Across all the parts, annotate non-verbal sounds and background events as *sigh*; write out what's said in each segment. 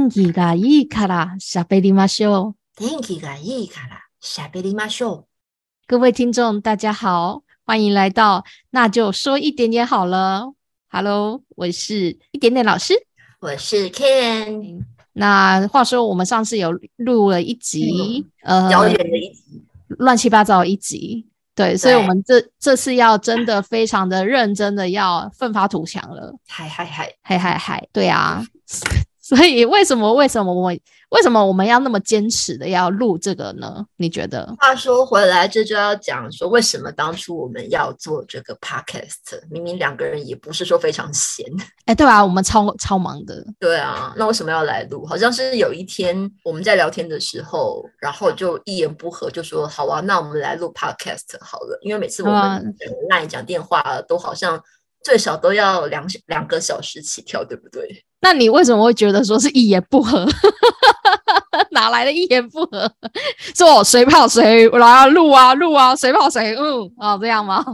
天気がいいから喋りましょう。天気がいいから喋りましょう。各位听众，大家好，欢迎来到那就说一点点好了。Hello，我是一点点老师。我是 Ken，那话说，我们上次有录了一集，呃，遥远的一集，乱七八糟一集，对，所以我们这这次要真的非常的认真的要奋发图强了。嗨嗨嗨，嗨嗨嗨，对啊。 所以为什么为什么我为什么我们要那么坚持的要录这个呢？你觉得？话说回来，这就要讲说为什么当初我们要做这个 podcast？明明两个人也不是说非常闲，*laughs* 哎，对啊，我们超超忙的。对啊，那为什么要来录？好像是有一天我们在聊天的时候，然后就一言不合就说好啊，那我们来录 podcast 好了。因为每次我们讲讲电话都好像最少都要两两个小时起跳，对不对？那你为什么会觉得说是一言不合？*laughs* 哪来的一言不合？说谁跑谁来录啊录啊，谁跑谁嗯啊这样吗？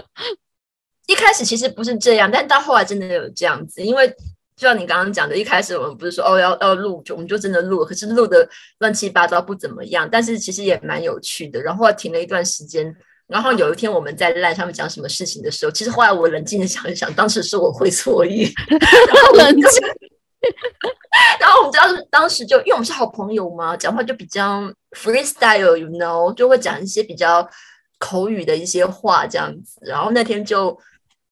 *laughs* 一开始其实不是这样，但到后来真的有这样子。因为就像你刚刚讲的，一开始我们不是说哦要要录，就我们就真的录，可是录的乱七八糟不怎么样，但是其实也蛮有趣的。然后停了一段时间。然后有一天我们在 LINE 上面讲什么事情的时候，其实后来我冷静的想一想，当时是我会错意，*laughs* 然后冷静。*laughs* 然后我们当时当时就因为我们是好朋友嘛，讲话就比较 freestyle，you know，就会讲一些比较口语的一些话这样子。然后那天就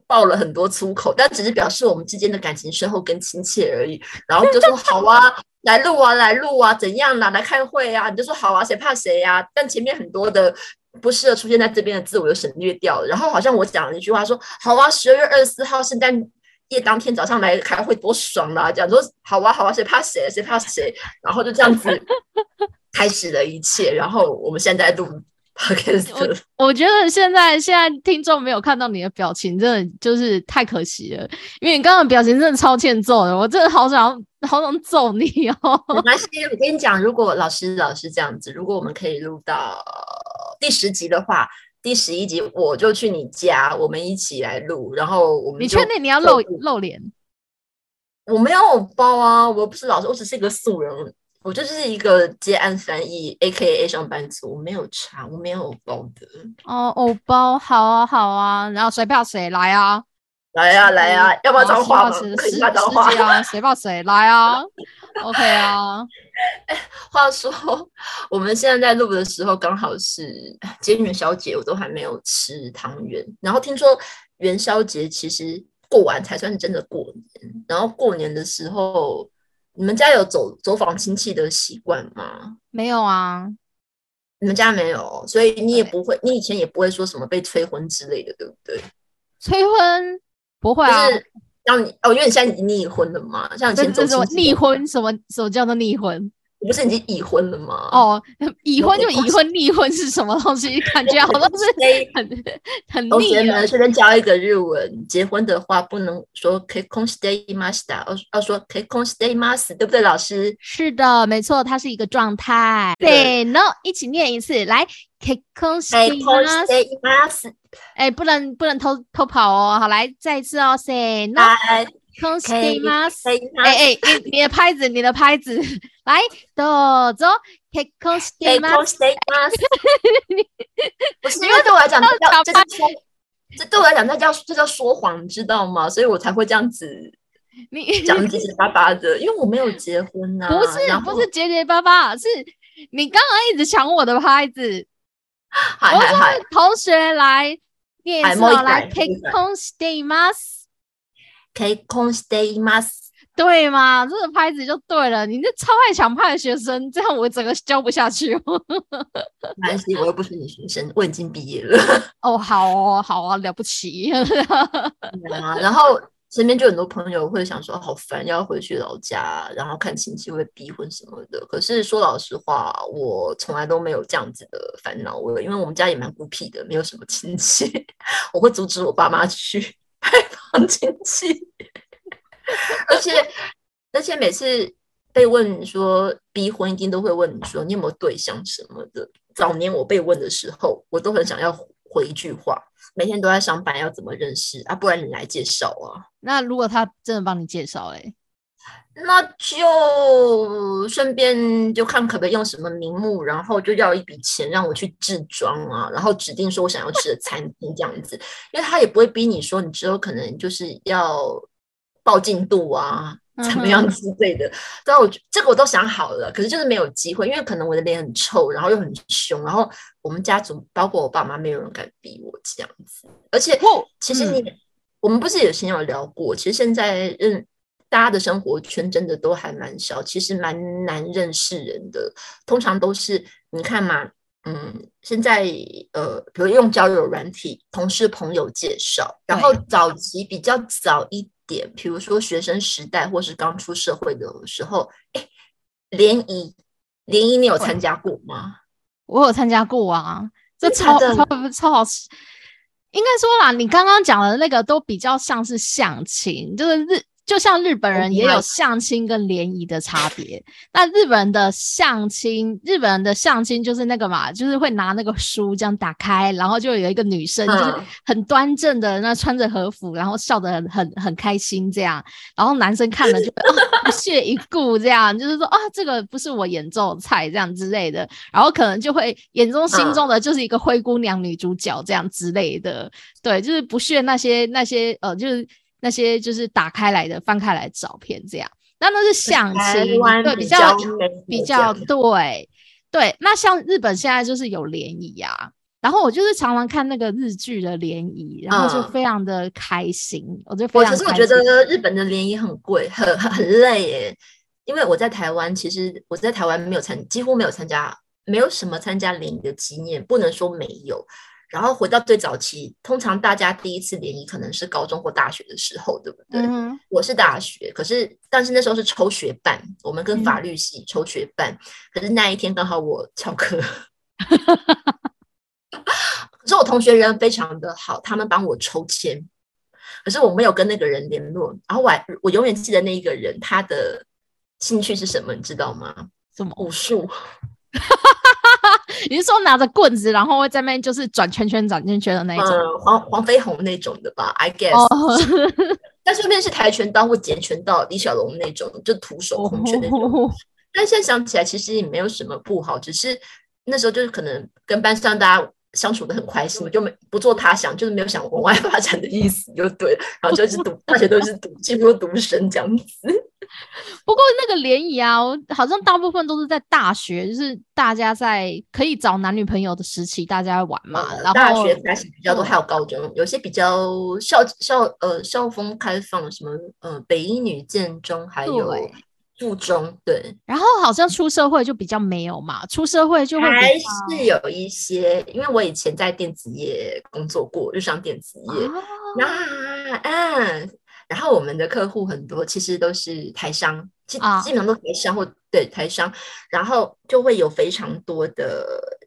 爆了很多粗口，但只是表示我们之间的感情深厚跟亲切而已。然后就说 *laughs* 好啊，来录啊，来录啊，怎样啦？来开会啊？你就说好啊，谁怕谁呀？但前面很多的。不适合出现在这边的字，我就省略掉了。然后好像我讲了一句话，说好啊，十二月二十四号圣诞夜当天早上来开会多爽啊！讲说好啊，好啊，谁怕谁？谁怕谁？然后就这样子 *laughs* 开始了一切。然后我们现在录 *laughs* podcast。我觉得现在现在听众没有看到你的表情，真的就是太可惜了。因为你刚刚表情真的超欠揍的，我真的好想好想揍你哦。没关系，我跟你讲，如果老师老师这样子，如果我们可以录到。第十集的话，第十一集我就去你家，我们一起来录。然后我们你确定你要露露脸？我没有包啊，我不是老师，我只是一个素人，我就是一个接案翻译，A K A 上班族，我没有查，我没有包的。哦，偶包，好啊，好啊，然后谁怕谁来啊？来呀，来呀，要不要脏话？可以骂脏话啊！谁怕谁来啊？OK 啊。*laughs* 话说，我们现在在录的时候，刚好是今天元宵节，我都还没有吃汤圆。然后听说元宵节其实过完才算是真的过年。然后过年的时候，你们家有走走访亲戚的习惯吗？没有啊，你们家没有，所以你也不会，你以前也不会说什么被催婚之类的，对不对？催婚。不会啊，让你哦，因为你现在已经逆婚了嘛，像以前走什逆婚，什么什么叫做逆婚？你不是已经已婚了吗？哦，已婚就已婚，逆婚是什么东西？感觉好像是很很逆。同学们，教一个日文，结婚的话不能说 k k o n stay master，要要说 k k o n stay master，对不对，老师？是的，没错，它是一个状态。对，no，一起念一次，来 k k o n stay master。哎，不能不能偷偷跑哦！好，来再一次哦，say no，stay master。哎哎，你 *laughs* 你的拍子，你的拍子。来，走走，take on stay mask，不是因为对我来讲，这叫这对我来讲，那叫这叫说谎，你知道吗？所以我才会这样子，*laughs* 你讲结结巴巴的，因为我没有结婚呐。不是，不是结结巴巴，是你刚刚一直抢我的拍子。嗨嗨嗨，同学来念一次，来，take stay mask，take on stay mask。对嘛，这个拍子就对了。你那超爱抢拍的学生，这样我整个教不下去。没关系，我又不是你学生，我已经毕业了。哦，好哦，好啊，了不起。然后身边就很多朋友会想说，好烦，要回去老家，然后看亲戚会逼婚什么的。可是说老实话，我从来都没有这样子的烦恼。我因为我们家也蛮孤僻的，没有什么亲戚，我会阻止我爸妈去拜访亲戚。而且，而且每次被问说逼婚，一定都会问你说你有没有对象什么的。早年我被问的时候，我都很想要回一句话：每天都在上班，要怎么认识啊？不然你来介绍啊？那如果他真的帮你介绍，哎，那就顺便就看可不可以用什么名目，然后就要一笔钱让我去制装啊，然后指定说我想要吃的餐厅这样子，因为他也不会逼你说你之后可能就是要报进度啊，怎么样之类的。但我这个我都想好了，可是就是没有机会，因为可能我的脸很臭，然后又很凶，然后我们家族包括我爸妈没有人敢逼我这样子。而且其实你我们不是有先有聊过，其实现在认。大家的生活圈真的都还蛮小，其实蛮难认识人的。通常都是你看嘛，嗯，现在呃，比如用交友软体，同事朋友介绍，然后早期比较早一点，比如说学生时代或是刚出社会的时候，哎，联谊，联谊你有参加过吗？我有参加过啊，这超超 *laughs* 超好吃。应该说啦，你刚刚讲的那个都比较像是相亲，就是日。就像日本人也有相亲跟联谊的差别，那日本人的相亲，日本人的相亲就是那个嘛，就是会拿那个书这样打开，然后就有一个女生，就是很端正的，那穿着和服，然后笑得很很很开心这样，然后男生看了就不屑一顾这样，就是说啊，这个不是我眼中的菜这样之类的，然后可能就会眼中心中的就是一个灰姑娘女主角这样之类的，对，就是不屑那些那些呃，就是。那些就是打开来的、翻开来的照片，这样，那都是相亲，对，比较比较对对。那像日本现在就是有联谊啊，然后我就是常常看那个日剧的联谊，然后就非常的开心，我就非常。可是我觉得日本的联谊很贵，很很累耶。因为我在台湾，其实我在台湾没有参，几乎没有参加，没有什么参加联谊的经验，不能说没有。然后回到最早期，通常大家第一次联谊可能是高中或大学的时候，对不对？我是大学，可是但是那时候是抽学办，我们跟法律系抽学办，可是那一天刚好我翘课，*laughs* 可是我同学人非常的好，他们帮我抽签，可是我没有跟那个人联络。然后我我永远记得那一个人，他的兴趣是什么，你知道吗？什么武术？*laughs* 你是说拿着棍子，然后会在那边就是转圈圈、转圈圈的那种？黄黄飞鸿那种的吧，I guess。*laughs* 但顺便是跆拳道或截拳道，李小龙那种，就徒手空拳那种。但现在想起来，其实也没有什么不好，只是那时候就是可能跟班上大家相处的很开心，就没不做他想，就是没有想往外发展的意思，就对。*laughs* 然后就是读大学都是读，几乎读生这样子。*laughs* 不过那个联谊啊，好像大部分都是在大学，就是大家在可以找男女朋友的时期，大家玩嘛。然后大学开始比较多，还有高中，有些比较校校呃校风开放，什么呃北一女建中，还有附中，对。然后好像出社会就比较没有嘛，出社会就会还是有一些，因为我以前在电子业工作过，日商电子业，那嗯。然后我们的客户很多，其实都是台商，基基本上都台商或对台商，然后就会有非常多的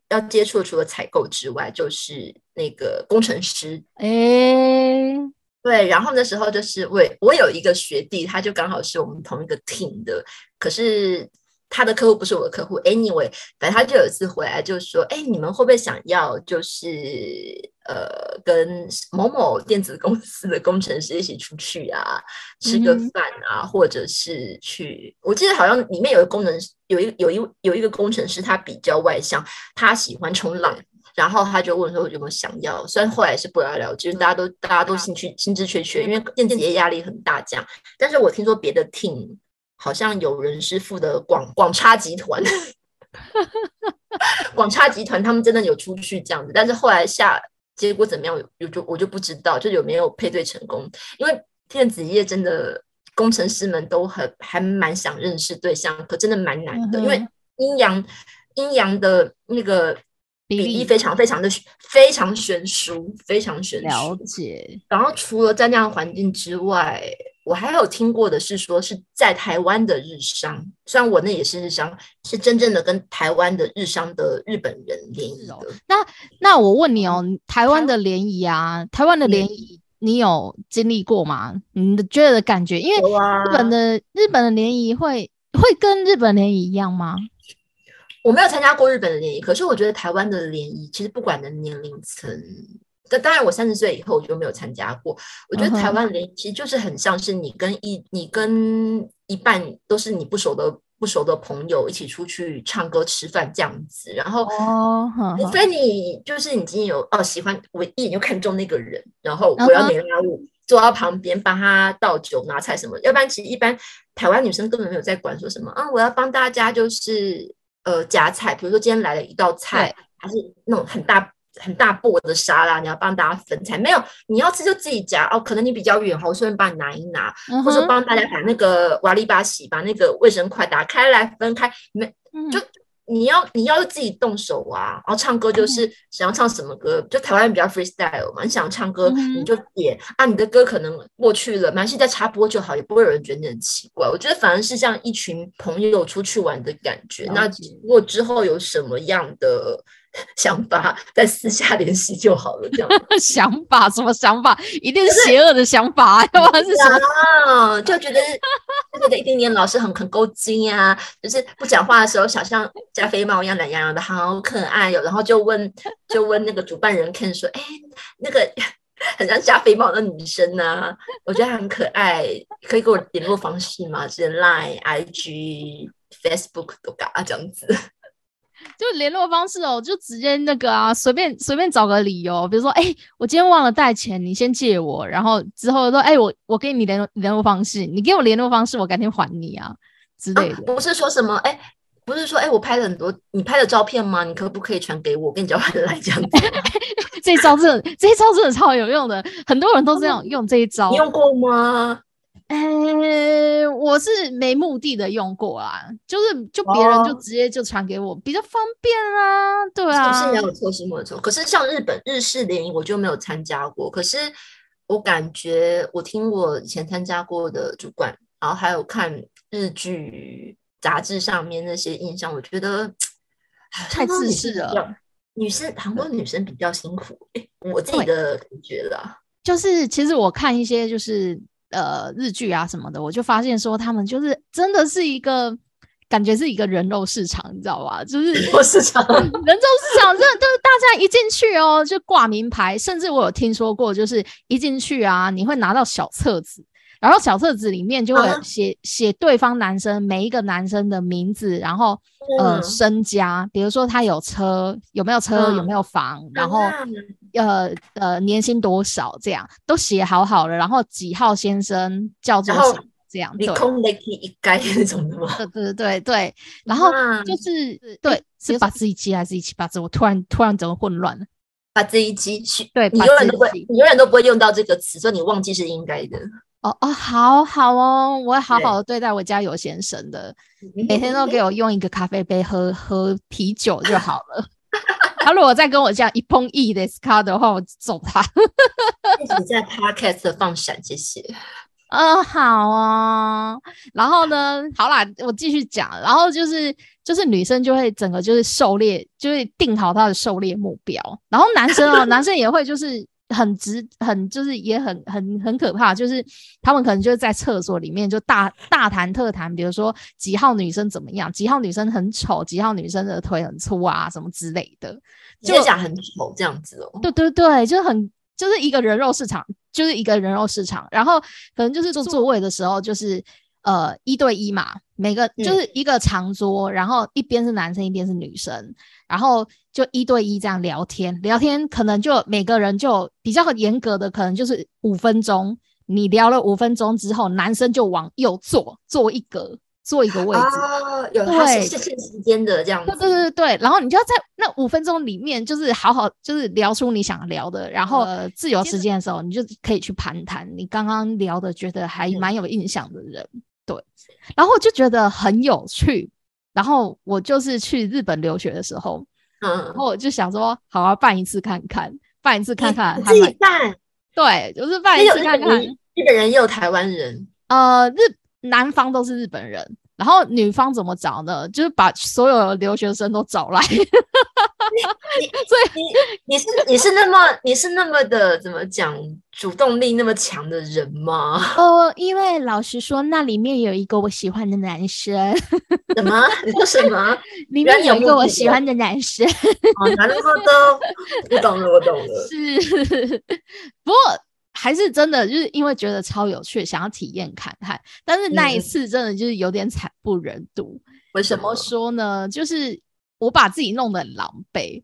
要接触，除了采购之外，就是那个工程师。哎，对，然后那时候就是我我有一个学弟，他就刚好是我们同一个 team 的，可是。他的客户不是我的客户，anyway，反正他就有一次回来就说：“哎，你们会不会想要就是呃跟某某电子公司的工程师一起出去啊，吃个饭啊，或者是去？我记得好像里面有一个工程有一有一有一个工程师，他比较外向，他喜欢冲浪，然后他就问说有没有想要？虽然后来是不了了之，大家都大家都兴趣兴致缺缺，因为电子业压力很大，这样。但是我听说别的 team。好像有人是负责广广差集团，*laughs* 广差集团他们真的有出去这样子，但是后来下结果怎么样，有就我就不知道，就有没有配对成功。因为电子业真的工程师们都很还蛮想认识对象，可真的蛮难的，因为阴阳阴阳的那个比例非常非常的非常悬殊，非常悬殊。了解。然后除了在那样环境之外。我还有听过的是说是在台湾的日商，虽然我那也是日商，是真正的跟台湾的日商的日本人联谊的。那那我问你哦，台湾的联谊啊，台湾的联谊你有经历过吗？你的觉得的感觉？因为日本的日本的联谊会会跟日本联谊一样吗？我没有参加过日本的联谊，可是我觉得台湾的联谊其实不管的年龄层。但当然，我三十岁以后我就没有参加过。我觉得台湾联谊其实就是很像是你跟一你跟一半都是你不熟的不熟的朋友一起出去唱歌吃饭这样子，然后哦，除非你就是已经有哦喜欢，我一眼就看中那个人，然后我要黏拉我坐到旁边帮他倒酒拿菜什么，要不然其实一般台湾女生根本没有在管说什么啊，我要帮大家就是呃夹菜，比如说今天来了一道菜，还是那种很大。很大波的沙拉，你要帮大家分菜，没有你要吃就自己夹哦。可能你比较远，我顺便帮你拿一拿，或者帮大家把那个瓦砾巴洗，把那个卫生筷打开来分开。你们就你要你要自己动手啊。然后唱歌就是想要唱什么歌，就台湾比较 freestyle 嘛。你想唱歌你就点啊，你的歌可能过去了，蛮是在插播就好，也不会有人觉得你很奇怪。我觉得反而是像一群朋友出去玩的感觉。那如果之后有什么样的？*laughs* 想法在私下联系就好了，这样 *laughs* 想法什么想法？一定是邪恶的想法，*laughs* 要不然是什么？就觉得就觉得一定年老师很很勾筋呀，就是不讲话的时候，想像加菲猫一样懒洋洋的，好可爱哟。然后就问就问那个主办人 Ken 说：“哎，那个很像加菲猫的女生呢，我觉得很可爱，可以给我联络方式吗？是 Line、IG、Facebook 都搞啊，这样子。”就联络方式哦，就直接那个啊，随便随便找个理由，比如说，哎，我今天忘了带钱，你先借我，然后之后说，哎，我我给你联联络方式，你给我联络方式，我改天还你啊之类的。不是说什么，哎，不是说，哎，我拍了很多，你拍的照片吗？你可不可以传给我，跟你交换来这样子？*laughs* 这一招真的，这一招真的超有用的，很多人都这样用这一招。你用过吗？呃，我是没目的的用过啊，就是就别人就直接就传给我，比较方便啊，对啊，是没有错，是没有错。可是像日本日式联谊，我就没有参加过。可是我感觉，我听我以前参加过的主管，然后还有看日剧杂志上面那些印象，我觉得太自私了。女生，韩国女生比较辛苦，我自己的感觉啦。就是其实我看一些就是。呃，日剧啊什么的，我就发现说他们就是真的是一个感觉是一个人肉市场，你知道吧？就 *laughs* 是人肉市场，人肉市场，真的都是大家一进去哦，就挂名牌，甚至我有听说过，就是一进去啊，你会拿到小册子。然后小册子里面就会写写对方男生每一个男生的名字，然后呃身家，比如说他有车有没有车有没有房，然后。呃呃年薪多少这样都写好好了，然后几号先生叫做什么这样，对，空的一盖那种的吗？对对对对，然后就。是对是把自己记还是一起把字？我突然突然整个混乱了，把自己记，对，你永远都不会，你永远都不会用到这个词，所以你忘记是应该的。哦哦，好好哦，我会好好的对待我家有先生的，每天都给我用一个咖啡杯喝喝啤酒就好了。*laughs* 他如果再跟我这样一碰一的卡的话，我揍他。*laughs* 一直在 podcast 放闪，谢谢。嗯，好啊。然后呢，好啦，我继续讲。然后就是就是女生就会整个就是狩猎，就会定好她的狩猎目标。然后男生哦，*laughs* 男生也会就是。很直，很就是也很很很可怕，就是他们可能就是在厕所里面就大大谈特谈，比如说几号女生怎么样，几号女生很丑，几号女生的腿很粗啊，什么之类的，就讲很丑这样子哦。对对对，就是很就是一个人肉市场，就是一个人肉市场，然后可能就是坐座位的时候就是呃一对一嘛，每个就是一个长桌，然后一边是男生，一边是女生，然后。就一对一这样聊天，聊天可能就每个人就比较严格的，可能就是五分钟。你聊了五分钟之后，男生就往右坐，坐一格，坐一个位置。哦，有对，是限时间的这样子。对对对对，然后你就要在那五分钟里面，就是好好就是聊出你想聊的，然后呃自由时间的时候，你就可以去盘谈你刚刚聊的觉得还蛮有印象的人。对，然后我就觉得很有趣。然后我就是去日本留学的时候。嗯，然后我就想说，好好，办一次看看，办一次看看，自己办，对，就是办一次看看。日本人也有台湾人，呃，日南方都是日本人。然后女方怎么找呢？就是把所有留学生都找来。*laughs* 所以你你是你是那么你是那么的怎么讲主动力那么强的人吗？哦，因为老实说，那里面有一个我喜欢的男生。*laughs* 什么？你说什么？里面有一个我喜欢的男生。*laughs* 哦，男的都，我懂了，我懂了。是，不过还是真的就是因为觉得超有趣，想要体验看看。但是那一次真的就是有点惨不忍睹。为什么说呢？就是我把自己弄得很狼狈。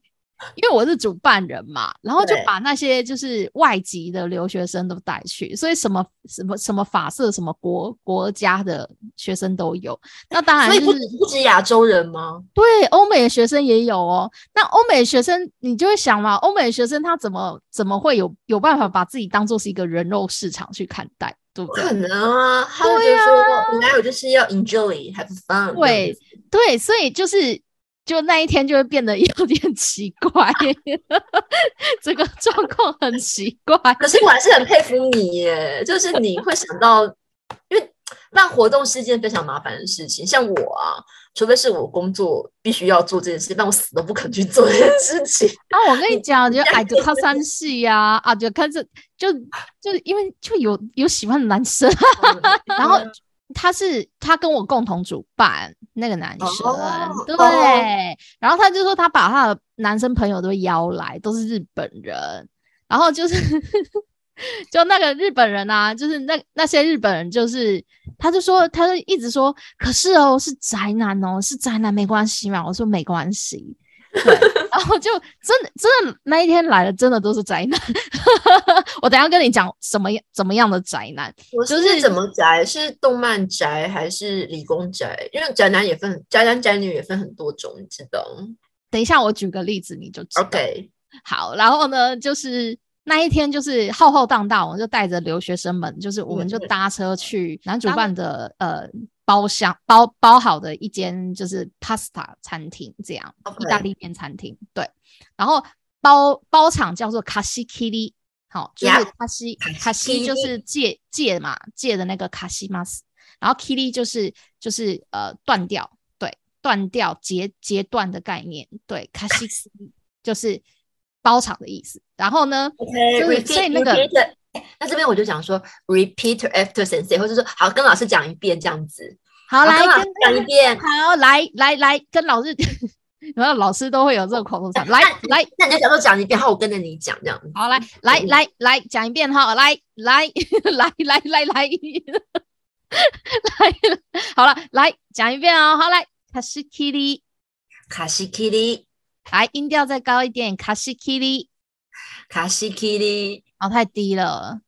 因为我是主办人嘛，然后就把那些就是外籍的留学生都带去，所以什么什么什么法色、什么国国家的学生都有。那当然，所以不不止亚洲人吗？对，欧美的学生也有哦。那欧美的学生，你就会想嘛，欧美的学生他怎么怎么会有有办法把自己当做是一个人肉市场去看待？对不对？可能啊，他们就说，哪有就是要 enjoy，have fun。对对，所以就是。就那一天就会变得有点奇怪，*laughs* 这个状况很奇怪。可是我还是很佩服你耶，就是你会想到，因为办活动是一件非常麻烦的事情。像我啊，除非是我工作必须要做这件事，但我死都不肯去做这件事情。啊，我跟你讲，就矮，就靠三系呀，啊，就看这就就因为就有有喜欢的男生，然后。他是他跟我共同主办那个男生，对，然后他就说他把他的男生朋友都邀来，都是日本人，然后就是 *laughs* 就那个日本人啊，就是那那些日本人，就是他就说，他就一直说，可是哦，是宅男哦，是宅男没关系嘛，我说没关系。对，然后就真的真的那一天来的真的都是宅男，*laughs* 我等下跟你讲什么样怎么样的宅男，就是怎么宅，是动漫宅还是理工宅？因为宅男也分宅男宅女也分很多种，你知道？等一下我举个例子你就知道。OK，好，然后呢，就是那一天就是浩浩荡荡，我就带着留学生们，就是我们就搭车去男主办的呃。包厢包包好的一间就是 pasta 餐厅，这样意大利面餐厅。对，然后包包场叫做卡西 Kili，好，就是卡西卡西就是借借嘛借的那个卡西 mas，然后 Kili 就是就是呃断掉，对，断掉截截断的概念，对，卡西就是包场的意思。然后呢，就是所以那个。那这边我就讲说，repeat after sensei，或者说好跟老师讲一遍这样子。好，来跟讲一遍。好，来来来跟老师，*laughs* 然后老师都会有这个口头禅。来来，那你就假装讲一遍，好，我跟着你讲这样。好，来来来来讲一遍哈，来来 *laughs* 来来来来，来，好了，来讲一遍哦。好，来卡西 Kitty，卡西 Kitty，来音调再高一点，卡西 Kitty，卡西哦，太低了，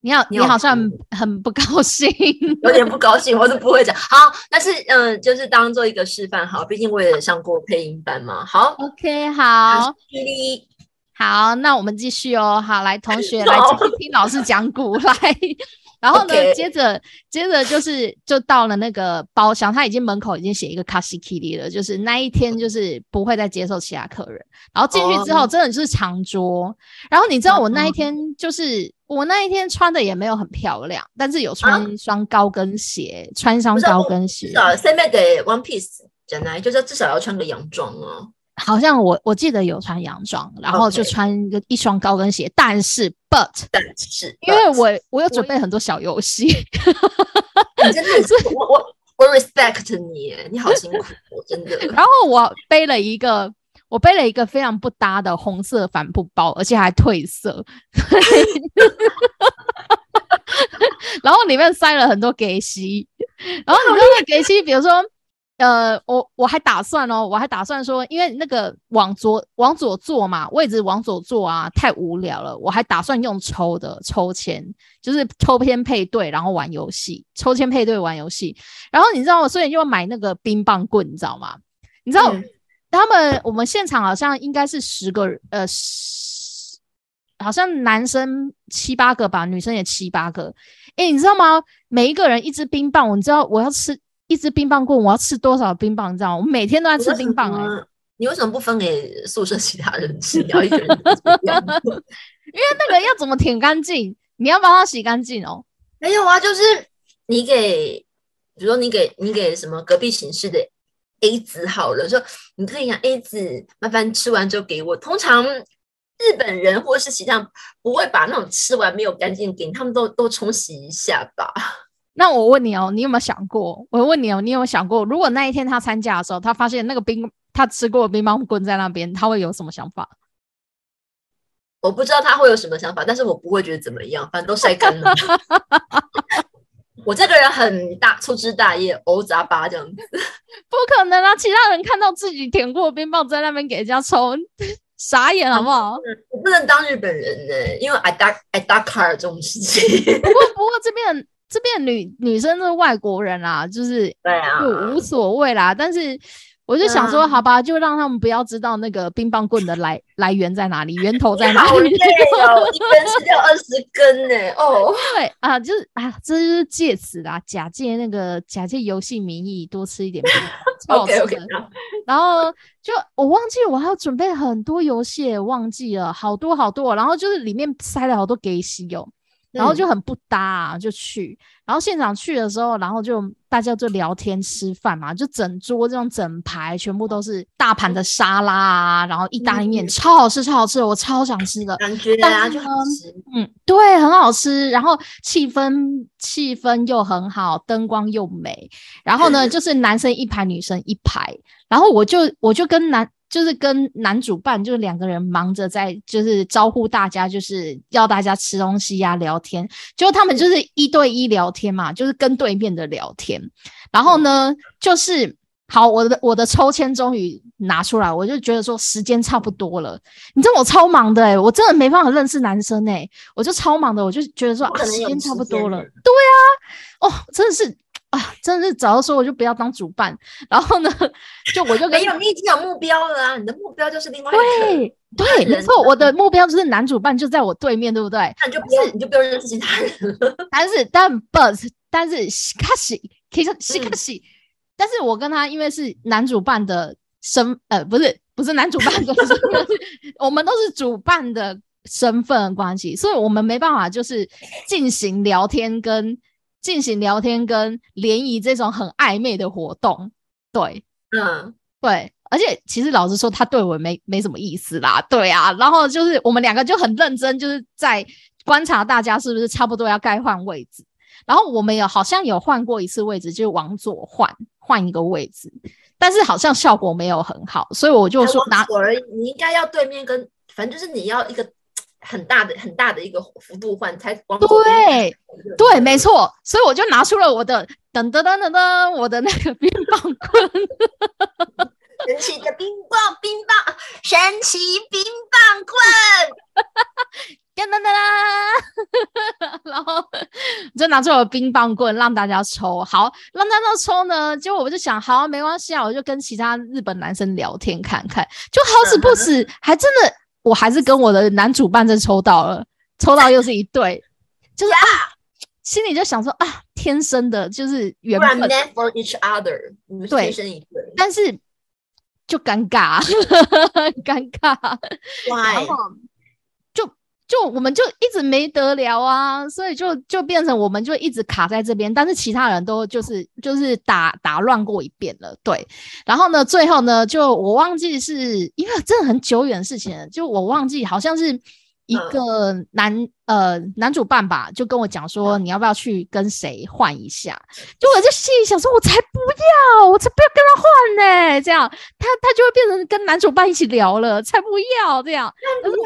你好，你好像很不高兴，*laughs* 有点不高兴，我是不会讲。好，但是嗯，就是当做一个示范，好，毕竟我也上过配音班嘛。好，OK，好，好，那我们继续哦。好，来，同学来听老师讲古来。然后呢，接着接着就是就到了那个包厢，他已经门口已经写一个卡西 Kitty 了，就是那一天就是不会再接受其他客人。然后进去之后，真的就是长桌。然后你知道我那一天就是我那一天穿的也没有很漂亮，但是有穿一双高跟鞋，穿一双高跟鞋。啊，same 的 one piece，讲来就是至少要穿个洋装啊。好像我我记得有穿洋装，然后就穿一个一双高跟鞋，但是 but *laughs* 但是因为我我有准备很多小游戏，你真的是我我我 respect 你，你好辛苦，真的。然后我背了一个我背了一个非常不搭的红色帆布包，而且还褪色，*laughs* 然后里面塞了很多给息，然后你知道给息，比如说。呃，我我还打算哦，我还打算说，因为那个往左往左坐嘛，位置往左坐啊，太无聊了。我还打算用抽的抽签，就是抽签配对，然后玩游戏，抽签配对玩游戏。然后你知道我？所以就买那个冰棒棍，你知道吗？你知道他们我们现场好像应该是十个，呃，十好像男生七八个吧，女生也七八个。哎，你知道吗？每一个人一支冰棒，你知道我要吃。一支冰棒棍，我要吃多少冰棒？你知道？我每天都在吃冰棒哎。你为什么不分给宿舍其他人吃？你要一个人？*laughs* 因为那个要怎么舔干净？你要帮他洗干净哦。没有啊，就是你给，比如说你给你给什么隔壁寝室的 A 子好了，说你可以让 A 子麻烦吃完之后给我。通常日本人或是其他不会把那种吃完没有干净给你，他们都都冲洗一下吧。那我问你哦，你有没有想过？我问你哦，你有没有想过，如果那一天他参加的时候，他发现那个冰他吃过的冰棒棍在那边，他会有什么想法？我不知道他会有什么想法，但是我不会觉得怎么样，反正都晒干了。我这个人很大粗枝大叶，欧杂巴这样子，不可能啊！其他人看到自己舔过冰棒在那边给人家抽，*laughs* 傻眼好不好？*laughs* 我不能当日本人呢，因为 I 打 I 打卡尔这种事情。不过不过这边这边女女生是外国人啦，就是对啊，就无所谓啦，但是。我就想说，好吧，就让他们不要知道那个冰棒棍的来来源在哪里，源头在哪里。好累哦，*laughs* 一根吃掉二十根呢。哦，对啊，就是啊，这就是借此啦，假借那个假借游戏名义多吃一点冰棒。*laughs* OK OK。然后就我忘记我还要准备很多游戏，忘记了好多好多，然后就是里面塞了好多给西哦。然后就很不搭，就去。然后现场去的时候，然后就大家就聊天吃饭嘛，就整桌这种整排全部都是大盘的沙拉啊，然后意大利面超好吃，超好吃，我超想吃的感觉啊，就好吃。嗯，对，很好吃。然后气氛气氛又很好，灯光又美。然后呢，就是男生一排，女生一排。然后我就我就跟男。就是跟男主办，就是两个人忙着在，就是招呼大家，就是要大家吃东西呀、聊天。就他们就是一对一聊天嘛，就是跟对面的聊天。然后呢，就是好，我的我的抽签终于拿出来，我就觉得说时间差不多了。你知道我超忙的哎，我真的没办法认识男生哎，我就超忙的，我就觉得说啊，时间差不多了。对啊，哦，真的是。啊，真的是早说我就不要当主办，然后呢，就我就没有，你已经有目标了啊！你的目标就是另外对对，没错，我的目标就是男主办就在我对面，对不对？那你就不是你就不用认识其他人了。*laughs* 但是但 but 但是卡西可以说西卡西，但是我跟他因为是男主办的身呃不是不是男主办的 *laughs* 我们都是主办的身份关系，所以我们没办法就是进行聊天跟。进行聊天跟联谊这种很暧昧的活动，对，嗯，对，而且其实老实说，他对我没没什么意思啦，对啊，然后就是我们两个就很认真，就是在观察大家是不是差不多要该换位置，然后我们有好像有换过一次位置，就往左换换一个位置，但是好像效果没有很好，所以我就说拿而已，你应该要对面跟，反正就是你要一个。很大的很大的一个幅度换才往对对没错，所以我就拿出了我的噔噔噔噔噔，我的那个冰棒棍，*laughs* 神奇的冰棒冰棒，神奇冰棒棍，*laughs* 噔噔噔噔，*laughs* 然后就拿出我的冰棒棍让大家抽，好让大家抽呢，结果我就想，好没关系啊，我就跟其他日本男生聊天看看，就好死不死，还真的。我还是跟我的男主办证抽到了，抽到又是一对，*laughs* 就是啊，心里就想说啊，天生的就是缘分，for each other，对，天生一对，但是就尴尬，*laughs* 尴尬，why？就我们就一直没得聊啊，所以就就变成我们就一直卡在这边，但是其他人都就是就是打打乱过一遍了，对。然后呢，最后呢，就我忘记是因为真的很久远的事情，就我忘记好像是一个男呃男主办吧，就跟我讲说你要不要去跟谁换一下？就我就心里想说，我才不要，我才不要跟他换呢，这样他他就会变成跟男主办一起聊了，才不要这样。但是我。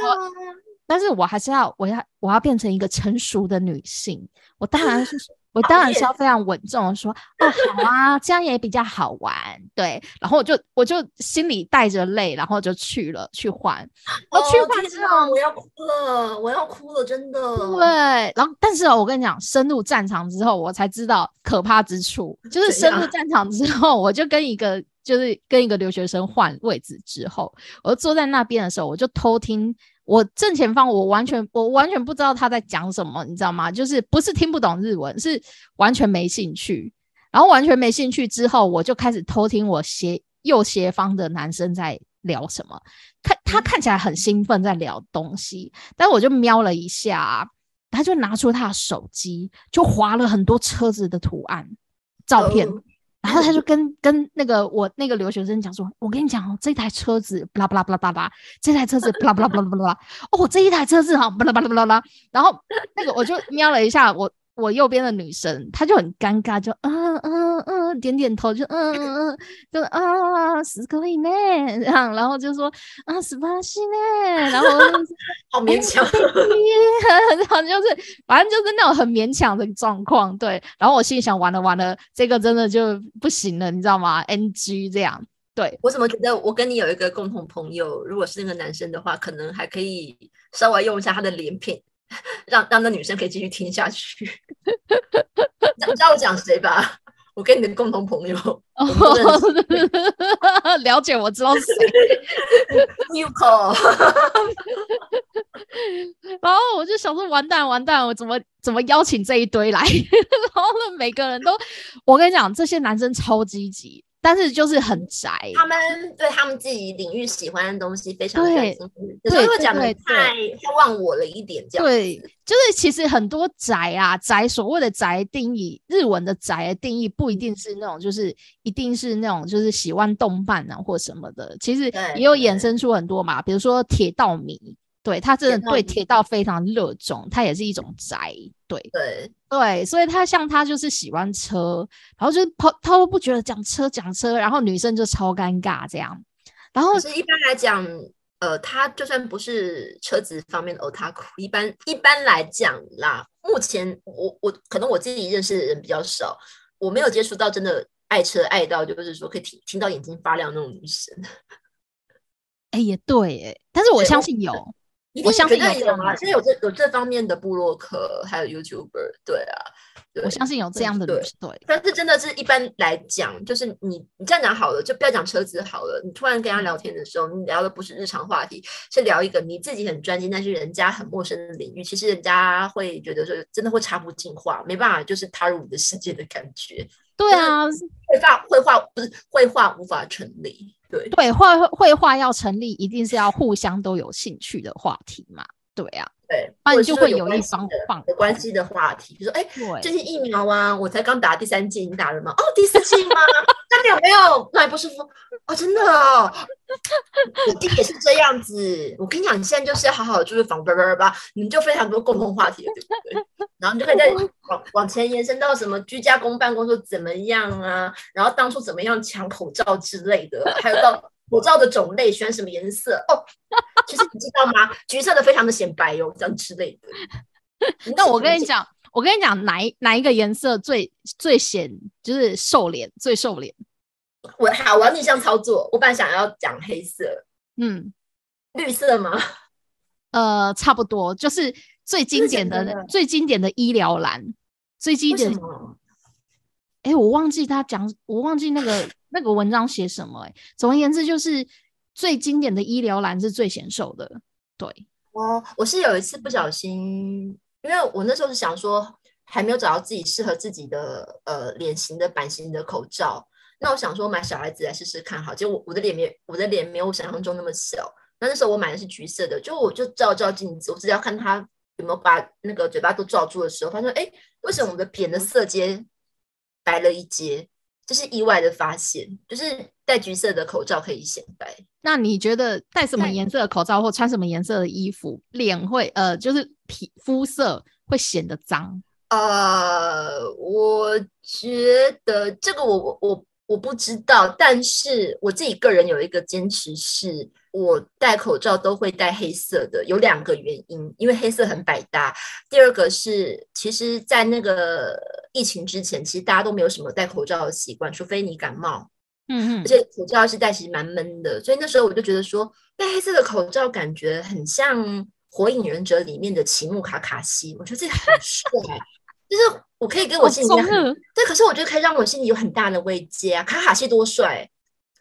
但是我还是要，我要，我要变成一个成熟的女性。我当然是，*laughs* 我当然是要非常稳重的说，哦，好啊，这样也比较好玩，对。然后我就，我就心里带着泪，然后就去了，去换。我去换之后，我要哭了，我要哭了，真的。对。然后，但是哦，我跟你讲，深入战场之后，我才知道可怕之处。就是深入战场之后，我就跟一个，就是跟一个留学生换位置之后，我坐在那边的时候，我就偷听。我正前方，我完全我完全不知道他在讲什么，你知道吗？就是不是听不懂日文，是完全没兴趣。然后完全没兴趣之后，我就开始偷听我斜右斜方的男生在聊什么。看他看起来很兴奋，在聊东西，但我就瞄了一下，他就拿出他的手机，就划了很多车子的图案照片。然后他就跟跟那个我那个留学生讲说：“我跟你讲哦，这台车子巴拉巴拉巴拉巴拉，这台车子巴拉巴拉巴拉巴拉，哦，这一台车子哈巴拉巴拉巴拉巴拉。”然后那个我就瞄了一下，我我右边的女生，她就很尴尬，就嗯嗯嗯点点头，就嗯嗯嗯，就啊十可以呢，这样，然后就说啊十八西呢，然后 *laughs* 好勉强，然后就是反正就是那种很勉强的状况，对。然后我心里想，完了完了，这个真的就不行了，你知道吗？NG 这样，对我怎么觉得我跟你有一个共同朋友，如果是那个男生的话，可能还可以稍微用一下他的脸品。*laughs* 让让那女生可以继续听下去。你知道我讲谁吧？我跟你的共同朋友 *laughs* *laughs* 了解我知道谁。You call。然后我就想说，完蛋完蛋，我怎么怎么邀请这一堆来？然后呢，每个人都，我跟你讲，这些男生超积极。但是就是很宅，他们对他们自己领域喜欢的东西非常专心，有时候会讲的太太忘我了一点，这样对，就是其实很多宅啊宅，所谓的宅定义，日文的宅的定义不一定是那种，就是一定是那种就是喜欢动漫啊或什么的，其实也有衍生出很多嘛，比如说铁道迷。对他真的对铁道非常热衷，他也是一种宅，对对对，所以他像他就是喜欢车，然后就是他他都不觉得讲车讲车，然后女生就超尴尬这样。然后是一般来讲，呃，他就算不是车子方面的 otaku，一般一般来讲啦，目前我我可能我自己认识的人比较少，我没有接触到真的爱车爱到就是说可以听听到眼睛发亮那种女生。哎，也对，哎，但是我相信有。我相信有啊，现在有这有这方面的部落客，还有 YouTuber，对啊，我相信有这样的对对。但是真的是一般来讲，就是你你这样讲好了，就不要讲车子好了。你突然跟他聊天的时候，你聊的不是日常话题，是聊一个你自己很专心，但是人家很陌生的领域，其实人家会觉得说真的会插不进话，没办法，就是踏入你的世界的感觉。对啊，绘画绘画不是绘画无法成立。对对，绘绘画要成立，一定是要互相都有兴趣的话题嘛？对啊，对，那你就会有一方放有关系的话题，比如说，哎，这些疫苗啊，我才刚打第三剂，你打了吗？哦，第四剂吗？*laughs* 那你有没有哪里不舒服？哦，真的哦，*laughs* 我弟也是这样子。我跟你讲，你现在就是要好好就是防叭叭叭，你们就非常多共同话题，对不对？然后你就可以再 *laughs* 往往前延伸到什么居家公办工作怎么样啊？然后当初怎么样抢口罩之类的，还有到口罩的种类，选什么颜色？哦，其实你知道吗？橘色的非常的显白哦，这样之类的。那我跟你讲。我跟你讲，哪一哪一个颜色最最显就是瘦脸，最瘦脸。我好，我要逆向操作。我本来想要讲黑色，嗯，绿色吗？呃，差不多，就是最经典的、最经典的医疗蓝，最经典的。哎，我忘记他讲，我忘记那个 *laughs* 那个文章写什么。哎，总而言之，就是最经典的医疗蓝是最显瘦的。对，哦，我是有一次不小心。因为我那时候是想说，还没有找到自己适合自己的呃脸型的版型的口罩，那我想说买小孩子来试试看，好，结果我的脸没我的脸没有想象中那么小。那那时候我买的是橘色的，就我就照照镜子，我只要看他有没有把那个嘴巴都罩住的时候，发现哎，为什么我的脸的色阶白了一阶？这是意外的发现，就是戴橘色的口罩可以显白。那你觉得戴什么颜色的口罩或穿什么颜色的衣服，脸会呃，就是皮肤色会显得脏？呃，我觉得这个我我我我不知道，但是我自己个人有一个坚持是。我戴口罩都会戴黑色的，有两个原因，因为黑色很百搭。第二个是，其实，在那个疫情之前，其实大家都没有什么戴口罩的习惯，除非你感冒。嗯嗯。而且口罩是戴，其实蛮闷的，所以那时候我就觉得说，戴黑色的口罩感觉很像《火影忍者》里面的奇木卡卡西，我觉得这很帅，*laughs* 就是我可以跟我心里面很对，可是我觉得可以让我心里有很大的慰藉啊！卡卡西多帅。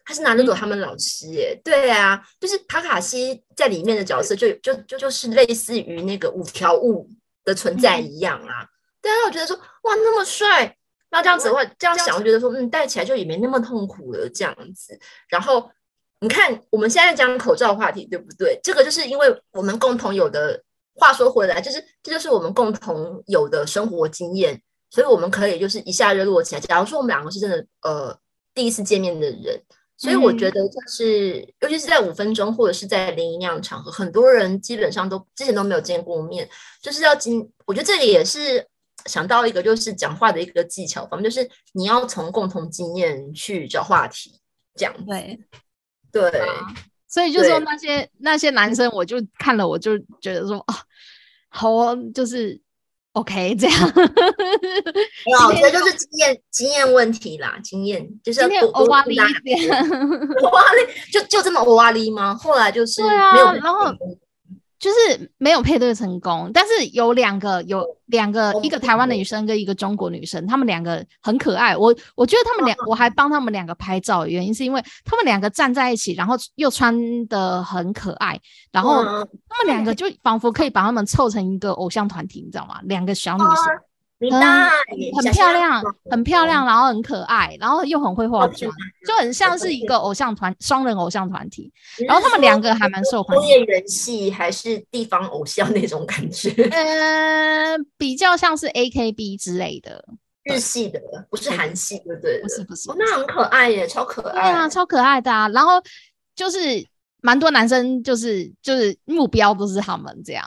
他是拿得走他们老师耶，对啊，就是卡卡西在里面的角色，就就就就是类似于那个五条悟的存在一样啊。对啊，我觉得说哇那么帅，那这样子的话，这样想，我觉得说嗯戴起来就也没那么痛苦了这样子。然后你看我们现在讲口罩话题对不对？这个就是因为我们共同有的。话说回来，就是这就是我们共同有的生活经验，所以我们可以就是一下热络起来。假如说我们两个是真的呃第一次见面的人。所以我觉得，就是尤其是在五分钟或者是在零一那样场合，很多人基本上都之前都没有见过面，就是要经。我觉得这里也是想到一个就是讲话的一个技巧方面，就是你要从共同经验去找话题，这样对对。所以就说那些那些男生，我就看了，我就觉得说啊，好，就是 OK 这样。我觉得就是经验经验问题啦，经验就是今天欧瓦里一点，欧瓦里就就这么欧瓦里吗？后来就是对啊，然后。就是没有配对成功，但是有两个，有两个，一个台湾的女生跟一个中国女生，她们两个很可爱。我我觉得她们两，我还帮她们两个拍照，原因是因为她们两个站在一起，然后又穿的很可爱，然后她们两个就仿佛可以把她们凑成一个偶像团体，你知道吗？两个小女生。很很漂亮，很漂亮，然后很可爱，然后又很会化妆，就很像是一个偶像团，双人偶像团体。然后他们两个还蛮受欢迎，工业人气还是地方偶像那种感觉？嗯，*laughs* 比较像是 A K B 之类的，日系的，不是韩系，对不对？不是不是，那很可爱耶，超可爱，对啊，超可爱的啊。然后就是蛮多男生，就是就是目标都是他们这样。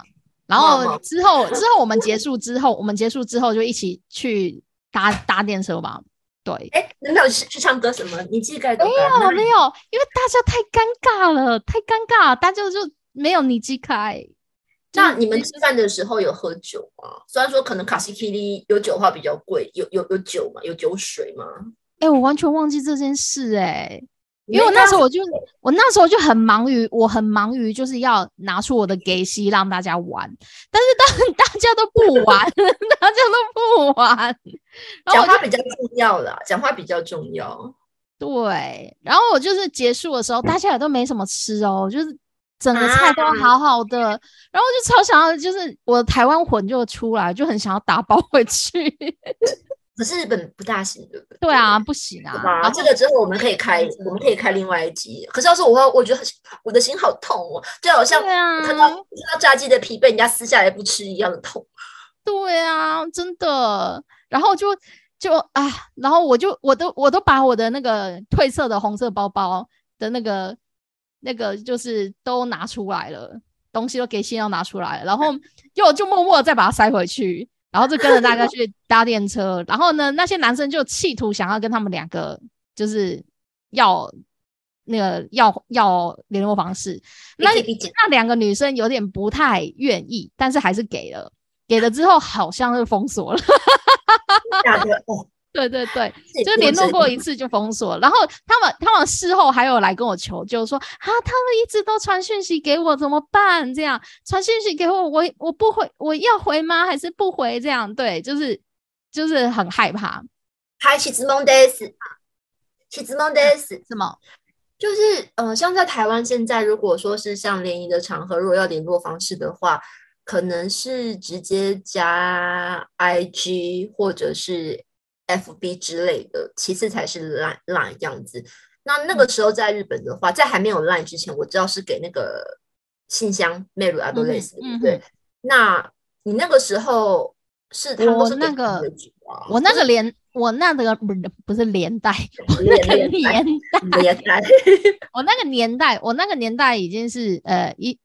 然后之后之后我们结束之后，*laughs* 我们结束之后就一起去搭搭电车吧。对，哎，没有去唱歌什么？你记得没有没有，因为大家太尴尬了，太尴尬，大家就没有你记开。那你们吃饭的时候有喝酒吗？虽然说可能卡西 K T 有酒的话比较贵，有有有酒吗？有酒水吗？哎，我完全忘记这件事哎。因为我那时候我就我那时候就很忙于我很忙于就是要拿出我的给息让大家玩，但是当 *laughs* 大家都不玩，大家都不玩，讲话比较重要了，讲话比较重要。对，然后我就是结束的时候，大家也都没什么吃哦，就是整个菜都好好的，然后我就超想要，就是我的台湾魂就出来，就很想要打包回去。可是日本不大行，对不对？对啊，不行啊。然后这个之后我们可以开，我们可以开另外一集。可是要是我，我觉得我的心好痛哦，就好像看到看到炸鸡的皮被人家撕下来不吃一样的痛。对啊，真的。然后就就啊，然后我就我都我都把我的那个褪色的红色包包的那个那个就是都拿出来了，东西都给先要拿出来了，然后 *laughs* 又就默默再把它塞回去。然后就跟着大家去搭电车，*laughs* 然后呢，那些男生就企图想要跟他们两个，就是要那个要要联络方式。那那两个女生有点不太愿意，但是还是给了。给了之后，好像是封锁了。*laughs* 对对对，就联络过一次就封锁，然后他们他们事后还有来跟我求救，说啊，他们一直都传讯息给我，怎么办？这样传讯息给我，我我不回，我要回吗？还是不回？这样对，就是就是很害怕。嗨，起子梦 days，起子梦 days，什么？就是呃，像在台湾现在，如果说是像联谊的场合，如果要联络方式的话，可能是直接加 IG 或者是。F B 之类的，其次才是 Line Line 样子。那那个时候在日本的话，在还没有 Line 之前，我知道是给那个信箱 Mail 啊，都类似，对不对？那你那个时候是我那个我那个连我那个不是不是连带，我那个年代年代，*laughs* 我那个年代，我那个年代已经是呃一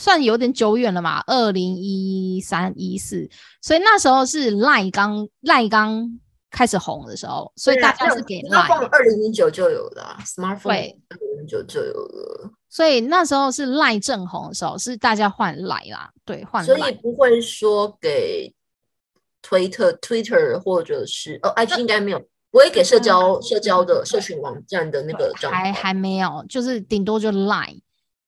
算有点久远了嘛，二零一三一四，所以那时候是赖刚赖刚。开始红的时候，所以大家是给 Line。二零零九就有了，Smartphone 二零零九就有了。所以那时候是 Line 正红的时候，是大家换 Line 啦，对，换。所以不会说给推特、Twitter 或者是哦，IG 应该没有，不会给社交社交的社群网站的那个账还还没有，就是顶多就 Line。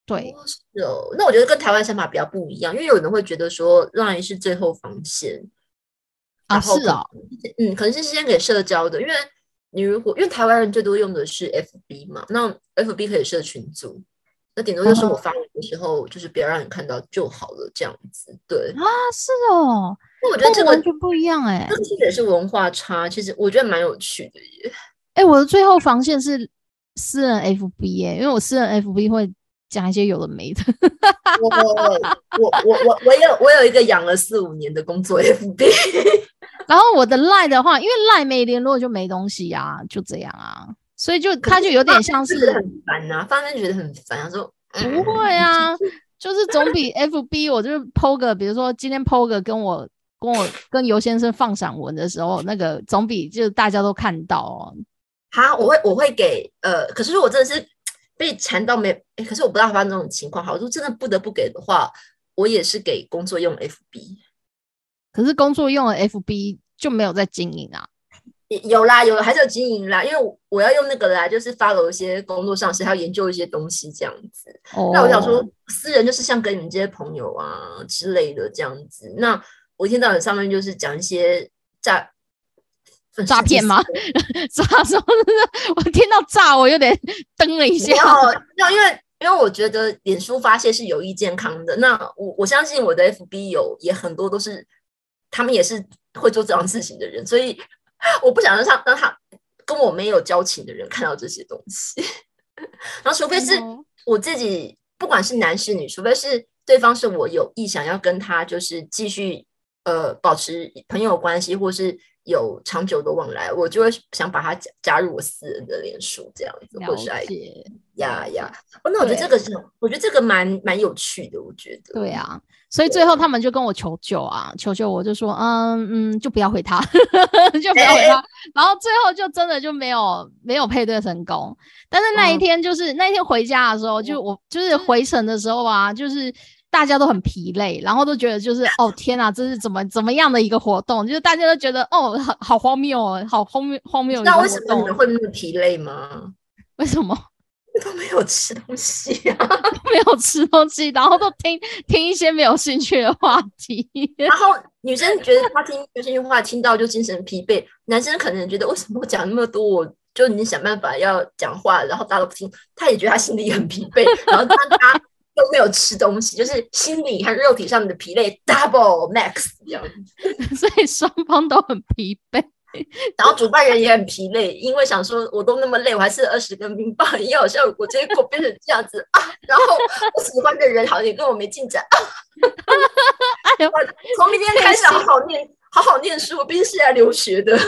对，是哦。那我觉得跟台湾想法比较不一样，因为有人会觉得说 Line 是最后防线。啊，是啊，嗯，可能是先给社交的，因为你如果因为台湾人最多用的是 FB 嘛，那 FB 可以设群组，那顶多就是我发的时候，就是不要让你看到就好了，这样子。对啊，是哦，那我觉得这个完全不一样哎，这其实也是文化差，其实我觉得蛮有趣的耶。哎，我的最后防线是私人 FB 哎，因为我私人 FB 会讲一些有的没的。我我我我我我有我有一个养了四五年的工作 FB。*laughs* 然后我的赖的话，因为赖没联络就没东西呀，就这样啊，所以就他就有点像是很烦啊，发生觉得很烦，他说不会啊，就是总比 *laughs* FB 我就是 PO 个，比如说今天 PO 个跟我跟我跟尤先生放散文的时候，那个总比就是大家都看到哦。好，我会我会给呃，可是如果真的是被缠到没，哎，可是我不知道发生这种情况。好，如果真的不得不给的话，我也是给工作用 FB。可是工作用的 FB 就没有在经营啊。有啦，有还是有经营啦，因为我要用那个啦，就是发了一些工作上是还要研究一些东西这样子。那我想说，私人就是像跟你们这些朋友啊之类的这样子。那我一天到晚上面就是讲一些诈诈骗吗？*laughs* 诈什么？我听到诈，我有点噔了一下。要因为因为我觉得脸书发泄是有益健康的。那我我相信我的 FB 有也很多都是他们也是会做这样事情的人，所以。我不想让他让他跟我没有交情的人看到这些东西，然后除非是我自己，不管是男是女，除非是对方是我有意想要跟他就是继续呃保持朋友关系，或是有长久的往来，我就会想把它加加入我私人的脸书这样子，或是来呀呀。哦，那我觉得这个是，我觉得这个蛮蛮有趣的，我觉得。对啊。所以最后他们就跟我求救啊，求救我就说，嗯嗯，就不要回他，*laughs* 就不要回他。然后最后就真的就没有没有配对成功。但是那一天就是那一天回家的时候，就我就是回程的时候啊，就是大家都很疲累，然后都觉得就是哦天哪，这是怎么怎么样的一个活动？就是大家都觉得哦，好好荒谬哦，好荒谬荒谬。那为什么你们会那么疲累吗？为什么？都没有吃东西啊，*laughs* 没有吃东西，然后都听听一些没有兴趣的话题。*laughs* 然后女生觉得她听有兴趣话听到就精神疲惫，男生可能觉得为什么我讲那么多，我就你想办法要讲话，然后大家都不听，他也觉得他心里很疲惫，然后他他都没有吃东西，就是心理和肉体上面的疲累 double max 这样，*laughs* 所以双方都很疲惫。然后主办人也很疲累，因为想说我都那么累，我还吃了二十根冰棒，也好像我结果变成这样子 *laughs* 啊。然后我喜欢的人好像也跟我没进展啊。*laughs* 哎呦，从明天开始好好念，好好念书，毕竟是来留学的。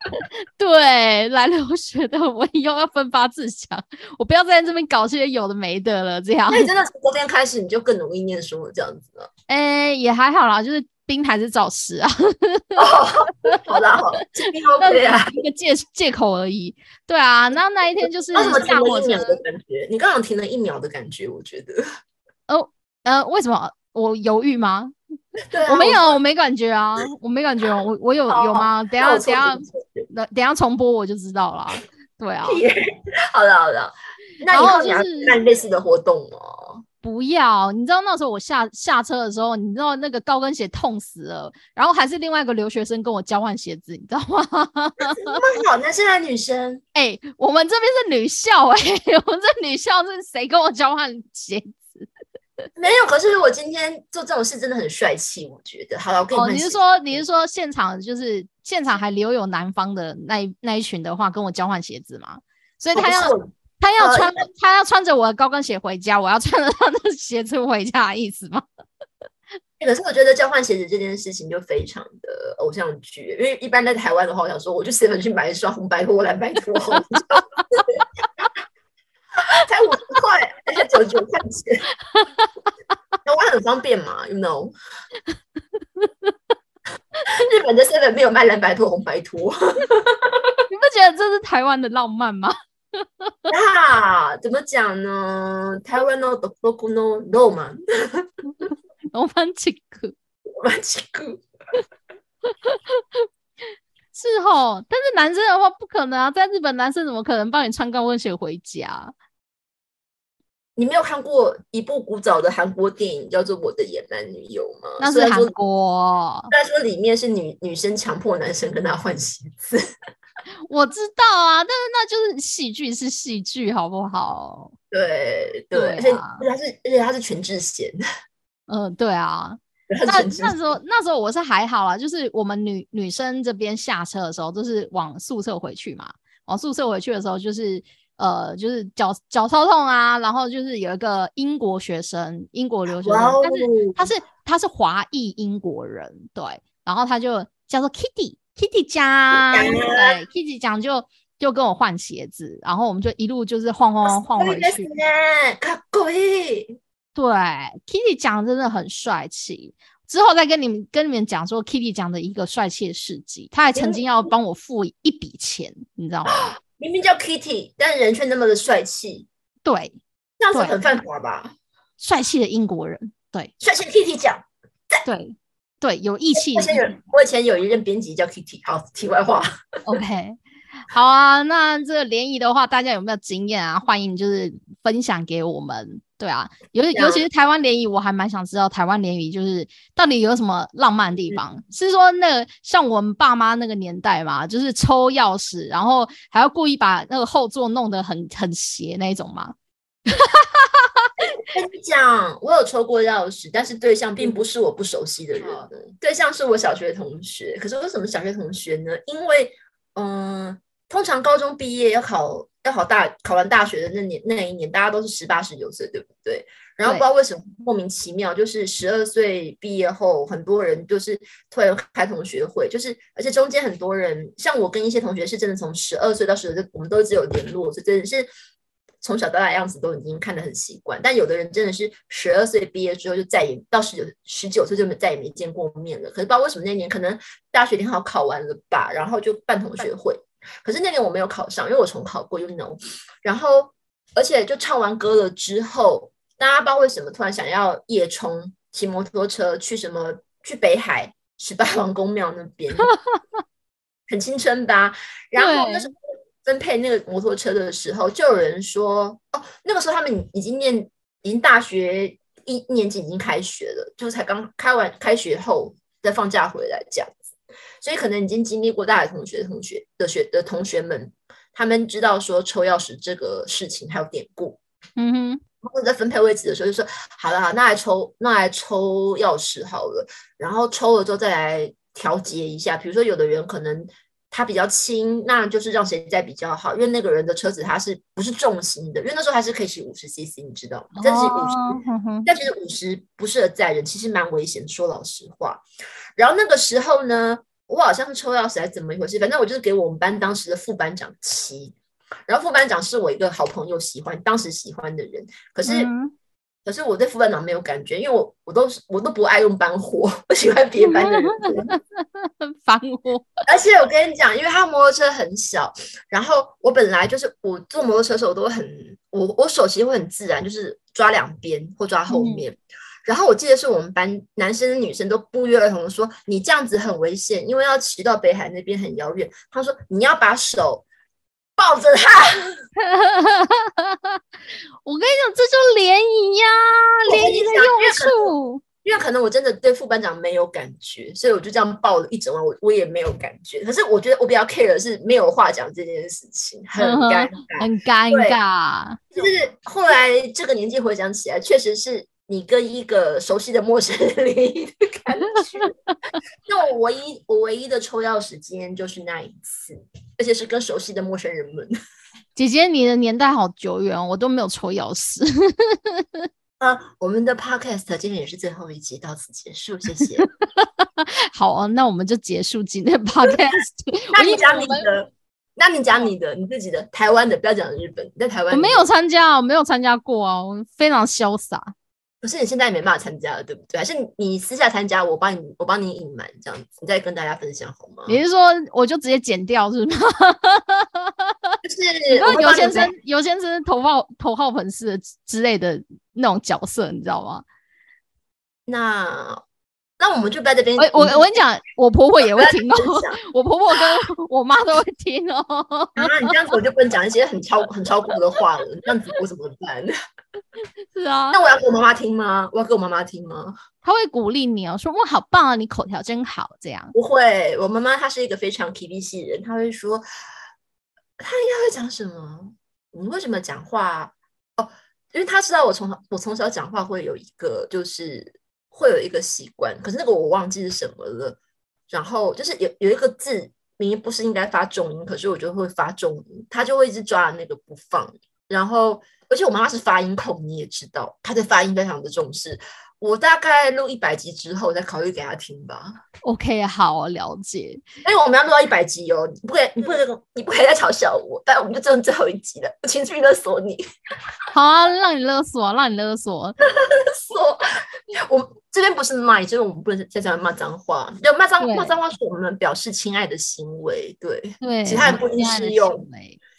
*laughs* 对，来留学的我以后要奋发自强，我不要在这边搞这些有的没的了。这样，那你真的从昨天开始你就更容易念书了，这样子了。*laughs* 哎，也还好啦，就是。冰还是找食啊？*laughs* 好啦，好，兵 OK 啊，一个借借口而已。对啊，那那一天就是为什么停了一秒的感觉？你刚刚停了一秒的感觉，我觉得。哦，呃，为什么我犹豫吗？对，我没有，我没感觉啊，我没感觉哦，我我有有吗？等下等下，等等下重播我就知道了。对啊，好的好的，那以后你要办类似的活动哦。不要，你知道那时候我下下车的时候，你知道那个高跟鞋痛死了，然后还是另外一个留学生跟我交换鞋子，你知道吗？*laughs* 那么好，男生还是女生？哎，我们这边是女校，哎，我们这女校是谁跟我交换鞋子？*laughs* 没有，可是我今天做这种事真的很帅气，我觉得。好了，我跟你哦，你是说你是说现场就是现场还留有男方的那一那一群的话跟我交换鞋子吗？所以他要。他要穿，他要穿着我的高跟鞋回家，我要穿着他的鞋子回家的意思吗？*laughs* 可是我觉得交换鞋子这件事情就非常的偶像剧，因为一般在台湾的话，我想说我就 seven 去买一双红白拖、蓝白拖，才五而且九十九块钱，台湾很方便嘛，you know？*laughs* 日本的 seven 没有卖蓝白拖、红白拖，你不觉得这是台湾的浪漫吗？啊，怎么讲呢？台湾の独特のロマン，ロマンチック，ロマンチック，是哦。但是男生的话不可能啊，在日本男生怎么可能帮你穿高跟鞋回家？ 你没有看过一部古早的韩国电影叫做《我的野蛮女友》吗？那是韩国。虽然说里面是女女生强迫男生跟她换鞋子。*laughs* 我知道啊，但是那就是戏剧是戏剧，好不好？对对，而且他是而且他是全智贤，*laughs* 嗯，对啊。那那时候那时候我是还好啦，就是我们女女生这边下车的时候，就是往宿舍回去嘛。往宿舍回去的时候，就是呃，就是脚脚超痛啊，然后就是有一个英国学生，英国留学生，但是他是他是华裔英国人，对，然后他就叫做 Kitty。Kitty 讲，对，*laughs* Kitty 讲就就跟我换鞋子，然后我们就一路就是晃晃晃回去。かっこいい。对，Kitty 讲真的很帅气。 之后再跟你们跟你们讲说 Kitty 讲的一个帅气的事迹，他还曾经要帮我付一笔钱，你知道吗？ 明明叫 Kitty，但人却那么的帅气，对，这样子很犯法吧？帅气的英国人，对，帅气 Kitty 讲，对对，有义气。我以前有，我以前有一任编辑叫 Kitty。好，题外话，OK。好啊，那这个联谊的话，大家有没有经验啊？欢迎就是分享给我们。对啊，尤尤其是台湾联谊，我还蛮想知道台湾联谊就是到底有什么浪漫的地方。是说那個像我们爸妈那个年代嘛，就是抽钥匙，然后还要故意把那个后座弄得很很斜那种吗？跟你讲，我有抽过钥匙，但是对象并不是我不熟悉的人，对象是我小学同学。可是为什么小学同学呢？因为嗯，通常高中毕业要考要考大考完大学的那年那一年，大家都是十八十九岁，对不对？然后不知道为什么莫名其妙，就是十二岁毕业后，很多人就是突然开同学会，就是而且中间很多人，像我跟一些同学是真的从十二岁到十岁，我们都只有联络，所以真的是从小到大样子都已经看得很习惯。但有的人真的是十二岁毕业之后就再也到十九十九岁就没再也没见过面了。可是不知道为什么那年可能大学联考考完了吧，然后就办同学会。可是那年我没有考上，因为我重考过，you know。然后，而且就唱完歌了之后，大家不知道为什么突然想要夜冲，骑摩托车去什么去北海十八王公庙那边，*laughs* 很青春吧？然后那时候分配那个摩托车的时候，就有人说，哦，那个时候他们已经念，已经大学一年级已经开学了，就才刚开完开学后再放假回来这样。所以可能已经经历过大学同学的同学的学的同学们，他们知道说抽钥匙这个事情还有典故，嗯哼，然后在分配位置的时候就说好了，好，那来抽那来抽钥匙好了，然后抽了之后再来调节一下，比如说有的人可能他比较轻，那就是让谁在比较好，因为那个人的车子他是不是重型的，因为那时候还是可以骑五十 CC，你知道吗？但是五十，但其实五十不适合载人，其实蛮危险，说老实话。然后那个时候呢？我好像是抽钥匙还是怎么一回事，反正我就是给我们班当时的副班长骑，然后副班长是我一个好朋友喜欢，当时喜欢的人，可是可是我对副班长没有感觉，因为我我都是我都不爱用班货，我喜欢别班的人烦我，*laughs* 而且我跟你讲，因为他摩托车很小，然后我本来就是我坐摩托车的时候都很我我手其实会很自然，就是抓两边或抓后面。然后我记得是我们班男生女生都不约而同的说：“你这样子很危险，因为要骑到北海那边很遥远。”他说：“你要把手抱着他。*laughs* ”我跟你讲，这就联谊呀，联谊的用处。因为可能我真的对副班长没有感觉，所以我就这样抱了一整晚，我我也没有感觉。可是我觉得我比较 care 的是没有话讲这件事情，很 *laughs* 尴尬，很尴尬。就是后来这个年纪回想起来，确实是。你跟一个熟悉的陌生人联谊的感觉，那我唯一我唯一的抽钥匙经验就是那一次，而且是跟熟悉的陌生人们。*laughs* 姐姐，你的年代好久远，我都没有抽钥匙。*laughs* 啊，我们的 podcast 今天也是最后一集，到此结束，谢谢。*laughs* 好啊，那我们就结束今天 podcast。那你讲你的，那你讲你的，你自己的台湾的，不要讲日本，在台湾我没有参加，我没有参加过啊，我非常潇洒。可是你现在也没办法参加了，对不对？还是你私下参加，我帮你，我帮你隐瞒这样子，你再跟大家分享好吗？你是说我就直接剪掉是吗？*laughs* 就是尤先生，尤先生头号头号粉丝之类的那种角色，你知道吗？那。那我们就在这边。我我我跟你讲，我婆婆也会听哦。我婆婆跟我妈都会听哦。啊，你这样子我就不能讲一些很超很超过的话了。这样子我怎么办？*laughs* 是啊。那我要给我妈妈听吗？我要给我妈妈听吗？她会鼓励你哦，说哇好棒啊，你口条真好。这样不会，我妈妈她是一个非常 K B 系人，她会说，她应该会讲什么？你为什么讲话？哦，因为她知道我从我从小讲话会有一个就是。会有一个习惯，可是那个我忘记是什么了。然后就是有有一个字，明明不是应该发重音，可是我就会发重音，她就会一直抓那个不放。然后，而且我妈妈是发音控，你也知道，她对发音非常的重视。我大概录一百集之后再考虑给她听吧。OK，好，了解。因为我们要录到一百集哦，你不可以，你不能，你不可以再嘲笑我。但我们就只有最后一集了，我情绪勒索你。*laughs* 好啊，让你勒索，让你勒索，*laughs* 勒索。我这边不是骂，就是我们不能在这样骂脏话。就骂脏骂脏话是我们表示亲爱的行为，对对，其他人不一定适用，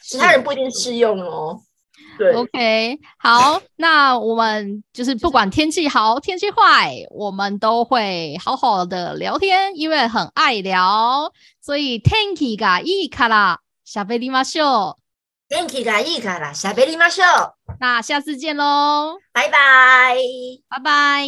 其他人不一定适用哦。对，OK，好，那我们就是不管天气好天气坏，我们都会好好的聊天，因为很爱聊，所以天气がいいから喋りましょう。天気がいいから喋りましょう。那下次见喽，拜拜，拜拜。